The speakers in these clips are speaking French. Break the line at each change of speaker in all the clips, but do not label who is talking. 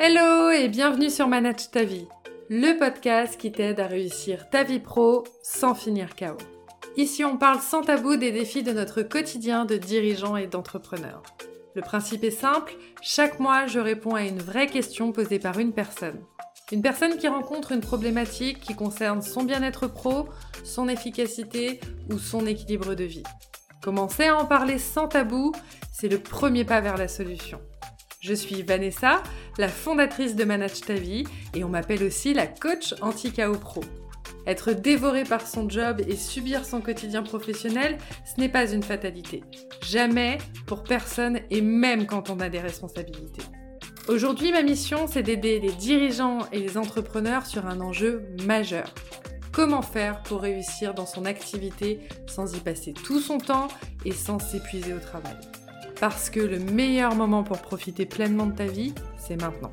Hello et bienvenue sur Manage ta vie, le podcast qui t'aide à réussir ta vie pro sans finir KO. Ici, on parle sans tabou des défis de notre quotidien de dirigeants et d'entrepreneurs. Le principe est simple, chaque mois, je réponds à une vraie question posée par une personne. Une personne qui rencontre une problématique qui concerne son bien-être pro, son efficacité ou son équilibre de vie. Commencer à en parler sans tabou, c'est le premier pas vers la solution. Je suis Vanessa, la fondatrice de Manage ta vie et on m'appelle aussi la coach anti-KO pro. Être dévoré par son job et subir son quotidien professionnel, ce n'est pas une fatalité. Jamais, pour personne et même quand on a des responsabilités. Aujourd'hui, ma mission, c'est d'aider les dirigeants et les entrepreneurs sur un enjeu majeur. Comment faire pour réussir dans son activité sans y passer tout son temps et sans s'épuiser au travail? Parce que le meilleur moment pour profiter pleinement de ta vie, c'est maintenant.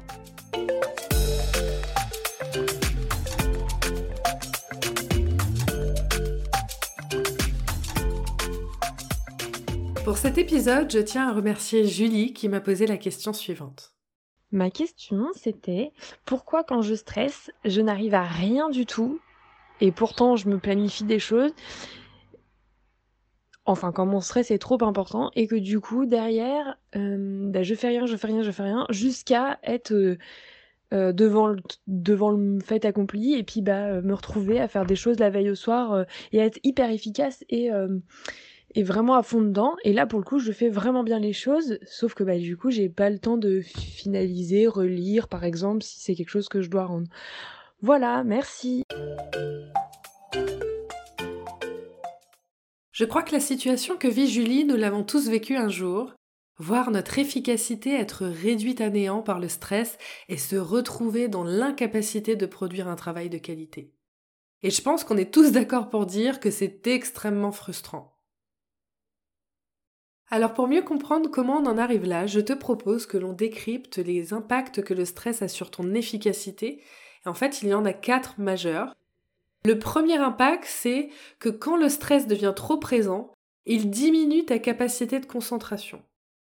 Pour cet épisode, je tiens à remercier Julie qui m'a posé la question suivante.
Ma question, c'était pourquoi quand je stresse, je n'arrive à rien du tout et pourtant je me planifie des choses enfin quand mon stress est trop important et que du coup derrière euh, bah, je fais rien je fais rien je fais rien jusqu'à être euh, euh, devant le, devant le fait accompli et puis bah me retrouver à faire des choses la veille au soir et être hyper efficace et et vraiment à fond dedans. Et là pour le coup je fais vraiment bien les choses sauf que bah du coup j'ai pas le temps de finaliser relire par exemple si c'est quelque chose que je dois rendre. Voilà merci
Je crois que la situation que vit Julie, nous l'avons tous vécue un jour, voir notre efficacité être réduite à néant par le stress et se retrouver dans l'incapacité de produire un travail de qualité. Et je pense qu'on est tous d'accord pour dire que c'est extrêmement frustrant. Alors pour mieux comprendre comment on en arrive là, je te propose que l'on décrypte les impacts que le stress a sur ton efficacité. En fait, il y en a quatre majeurs le premier impact, c'est que quand le stress devient trop présent, il diminue ta capacité de concentration.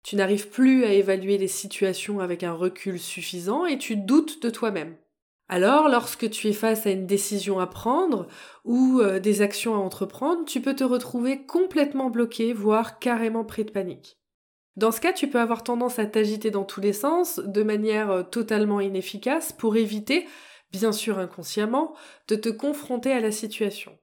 Tu n'arrives plus à évaluer les situations avec un recul suffisant et tu doutes de toi-même. Alors, lorsque tu es face à une décision à prendre ou euh, des actions à entreprendre, tu peux te retrouver complètement bloqué, voire carrément pris de panique. Dans ce cas, tu peux avoir tendance à t'agiter dans tous les sens de manière euh, totalement inefficace pour éviter bien sûr inconsciemment, de te confronter à la situation.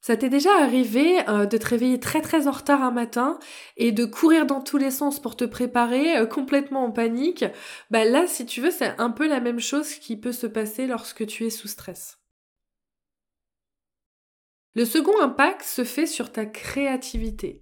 Ça t'est déjà arrivé euh, de te réveiller très très en retard un matin et de courir dans tous les sens pour te préparer, euh, complètement en panique? Bah là, si tu veux, c'est un peu la même chose qui peut se passer lorsque tu es sous stress. Le second impact se fait sur ta créativité.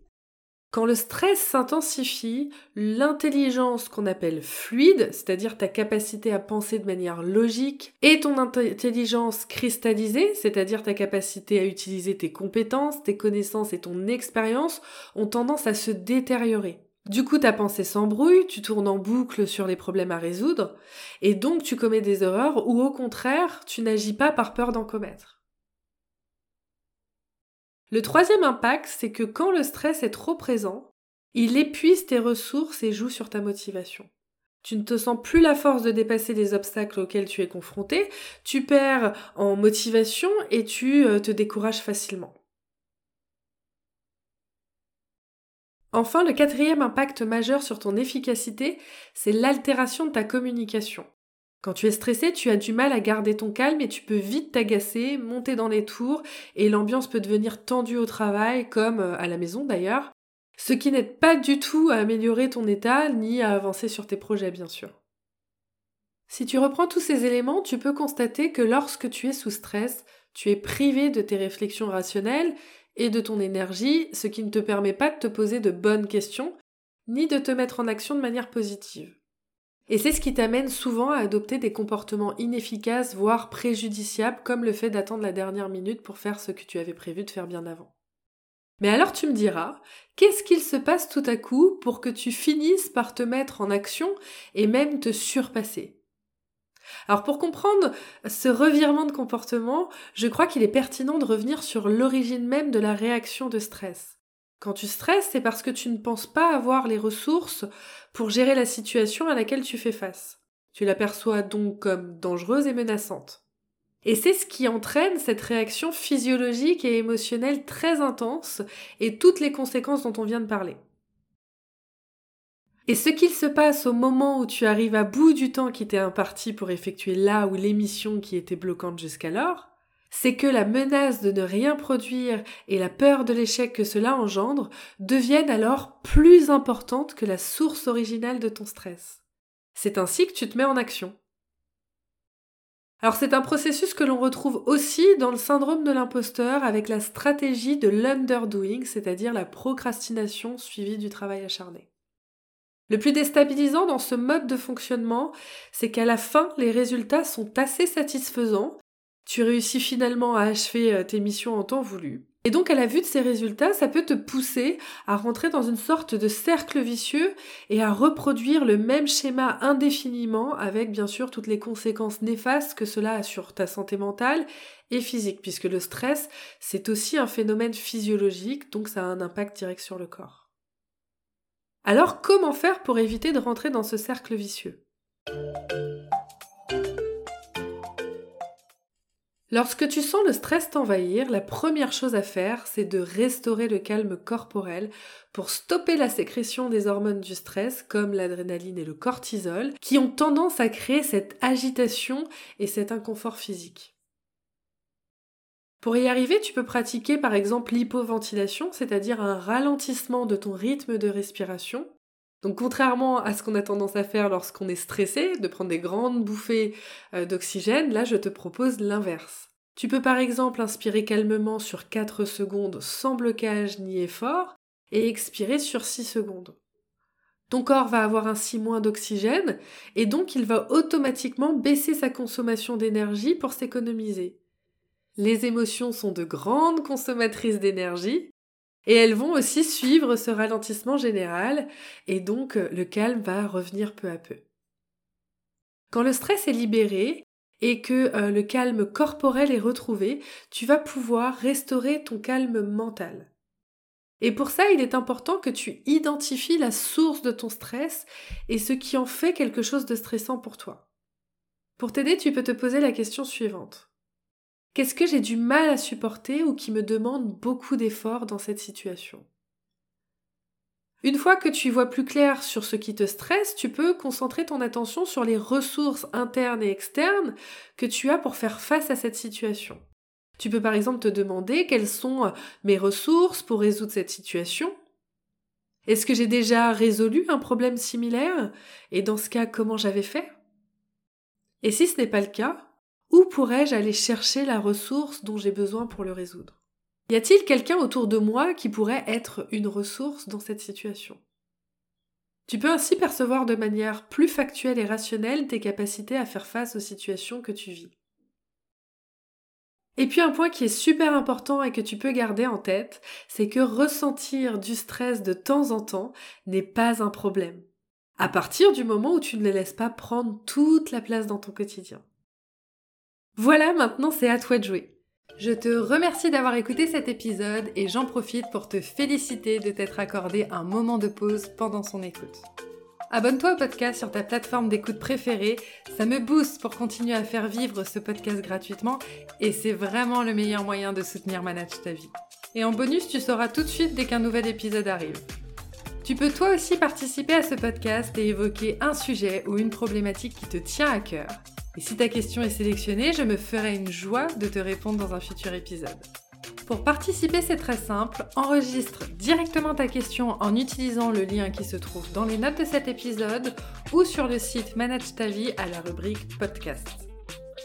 Quand le stress s'intensifie, l'intelligence qu'on appelle fluide, c'est-à-dire ta capacité à penser de manière logique, et ton intelligence cristallisée, c'est-à-dire ta capacité à utiliser tes compétences, tes connaissances et ton expérience, ont tendance à se détériorer. Du coup, ta pensée s'embrouille, tu tournes en boucle sur les problèmes à résoudre, et donc tu commets des erreurs ou au contraire, tu n'agis pas par peur d'en commettre. Le troisième impact, c'est que quand le stress est trop présent, il épuise tes ressources et joue sur ta motivation. Tu ne te sens plus la force de dépasser les obstacles auxquels tu es confronté, tu perds en motivation et tu euh, te décourages facilement. Enfin, le quatrième impact majeur sur ton efficacité, c'est l'altération de ta communication. Quand tu es stressé, tu as du mal à garder ton calme et tu peux vite t'agacer, monter dans les tours et l'ambiance peut devenir tendue au travail comme euh, à la maison d'ailleurs, ce qui n'aide pas du tout à améliorer ton état ni à avancer sur tes projets bien sûr. Si tu reprends tous ces éléments, tu peux constater que lorsque tu es sous stress, tu es privé de tes réflexions rationnelles et de ton énergie, ce qui ne te permet pas de te poser de bonnes questions, ni de te mettre en action de manière positive. Et c'est ce qui t'amène souvent à adopter des comportements inefficaces, voire préjudiciables, comme le fait d'attendre la dernière minute pour faire ce que tu avais prévu de faire bien avant. Mais alors tu me diras, qu'est-ce qu'il se passe tout à coup pour que tu finisses par te mettre en action et même te surpasser? Alors pour comprendre ce revirement de comportement, je crois qu'il est pertinent de revenir sur l'origine même de la réaction de stress. Quand tu stresses, c'est parce que tu ne penses pas avoir les ressources pour gérer la situation à laquelle tu fais face. Tu la perçois donc comme dangereuse et menaçante. Et c'est ce qui entraîne cette réaction physiologique et émotionnelle très intense et toutes les conséquences dont on vient de parler. Et ce qu'il se passe au moment où tu arrives à bout du temps qui t'est imparti pour effectuer là ou l'émission qui était bloquante jusqu'alors, c'est que la menace de ne rien produire et la peur de l'échec que cela engendre deviennent alors plus importantes que la source originale de ton stress. C'est ainsi que tu te mets en action. Alors c'est un processus que l'on retrouve aussi dans le syndrome de l'imposteur avec la stratégie de l'underdoing, c'est-à-dire la procrastination suivie du travail acharné. Le plus déstabilisant dans ce mode de fonctionnement, c'est qu'à la fin, les résultats sont assez satisfaisants. Tu réussis finalement à achever euh, tes missions en temps voulu. Et donc à la vue de ces résultats, ça peut te pousser à rentrer dans une sorte de cercle vicieux et à reproduire le même schéma indéfiniment avec bien sûr toutes les conséquences néfastes que cela a sur ta santé mentale et physique, puisque le stress, c'est aussi un phénomène physiologique, donc ça a un impact direct sur le corps. Alors comment faire pour éviter de rentrer dans ce cercle vicieux? Lorsque tu sens le stress t'envahir, la première chose à faire, c'est de restaurer le calme corporel pour stopper la sécrétion des hormones du stress, comme l'adrénaline et le cortisol, qui ont tendance à créer cette agitation et cet inconfort physique. Pour y arriver, tu peux pratiquer par exemple l'hypoventilation, c'est-à-dire un ralentissement de ton rythme de respiration. Donc contrairement à ce qu'on a tendance à faire lorsqu'on est stressé, de prendre des grandes bouffées euh, d'oxygène, là je te propose l'inverse. Tu peux par exemple inspirer calmement sur 4 secondes sans blocage ni effort et expirer sur 6 secondes. Ton corps va avoir ainsi moins d'oxygène et donc il va automatiquement baisser sa consommation d'énergie pour s'économiser. Les émotions sont de grandes consommatrices d'énergie et elles vont aussi suivre ce ralentissement général et donc le calme va revenir peu à peu. Quand le stress est libéré, et que euh, le calme corporel est retrouvé, tu vas pouvoir restaurer ton calme mental. Et pour ça, il est important que tu identifies la source de ton stress et ce qui en fait quelque chose de stressant pour toi. Pour t'aider, tu peux te poser la question suivante. Qu'est-ce que j'ai du mal à supporter ou qui me demande beaucoup d'efforts dans cette situation? Une fois que tu vois plus clair sur ce qui te stresse, tu peux concentrer ton attention sur les ressources internes et externes que tu as pour faire face à cette situation. Tu peux par exemple te demander quelles sont euh, mes ressources pour résoudre cette situation. Est-ce que j'ai déjà résolu un problème similaire? Et dans ce cas, comment j'avais fait? Et si ce n'est pas le cas, où pourrais-je aller chercher la ressource dont j'ai besoin pour le résoudre? Y a-t-il quelqu'un autour de moi qui pourrait être une ressource dans cette situation? Tu peux ainsi percevoir de manière plus factuelle et rationnelle tes capacités à faire face aux situations que tu vis. Et puis un point qui est super important et que tu peux garder en tête, c'est que ressentir du stress de temps en temps n'est pas un problème. À partir du moment où tu ne les laisses pas prendre toute la place dans ton quotidien. Voilà, maintenant c'est à toi de jouer. Je te remercie d'avoir écouté cet épisode et j'en profite pour te féliciter de t'être accordé un moment de pause pendant son écoute. Abonne-toi au podcast sur ta plateforme d'écoute préférée, ça me booste pour continuer à faire vivre ce podcast gratuitement et c'est vraiment le meilleur moyen de soutenir Manage ta vie. Et en bonus, tu sauras tout de suite dès qu'un nouvel épisode arrive. Tu peux toi aussi participer à ce podcast et évoquer un sujet ou une problématique qui te tient à cœur. Et si ta question est sélectionnée, je me ferai une joie de te répondre dans un futur épisode. Pour participer, c'est très simple. Enregistre directement ta question en utilisant le lien qui se trouve dans les notes de cet épisode ou sur le site Manage ta vie à la rubrique podcast.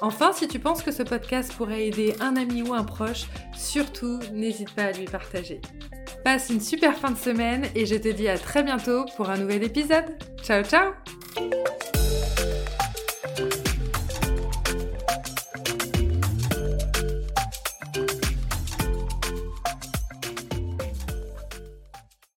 Enfin, si tu penses que ce podcast pourrait aider un ami ou un proche, surtout n'hésite pas à lui partager. Passe une super fin de semaine et je te dis à très bientôt pour un nouvel épisode. Ciao ciao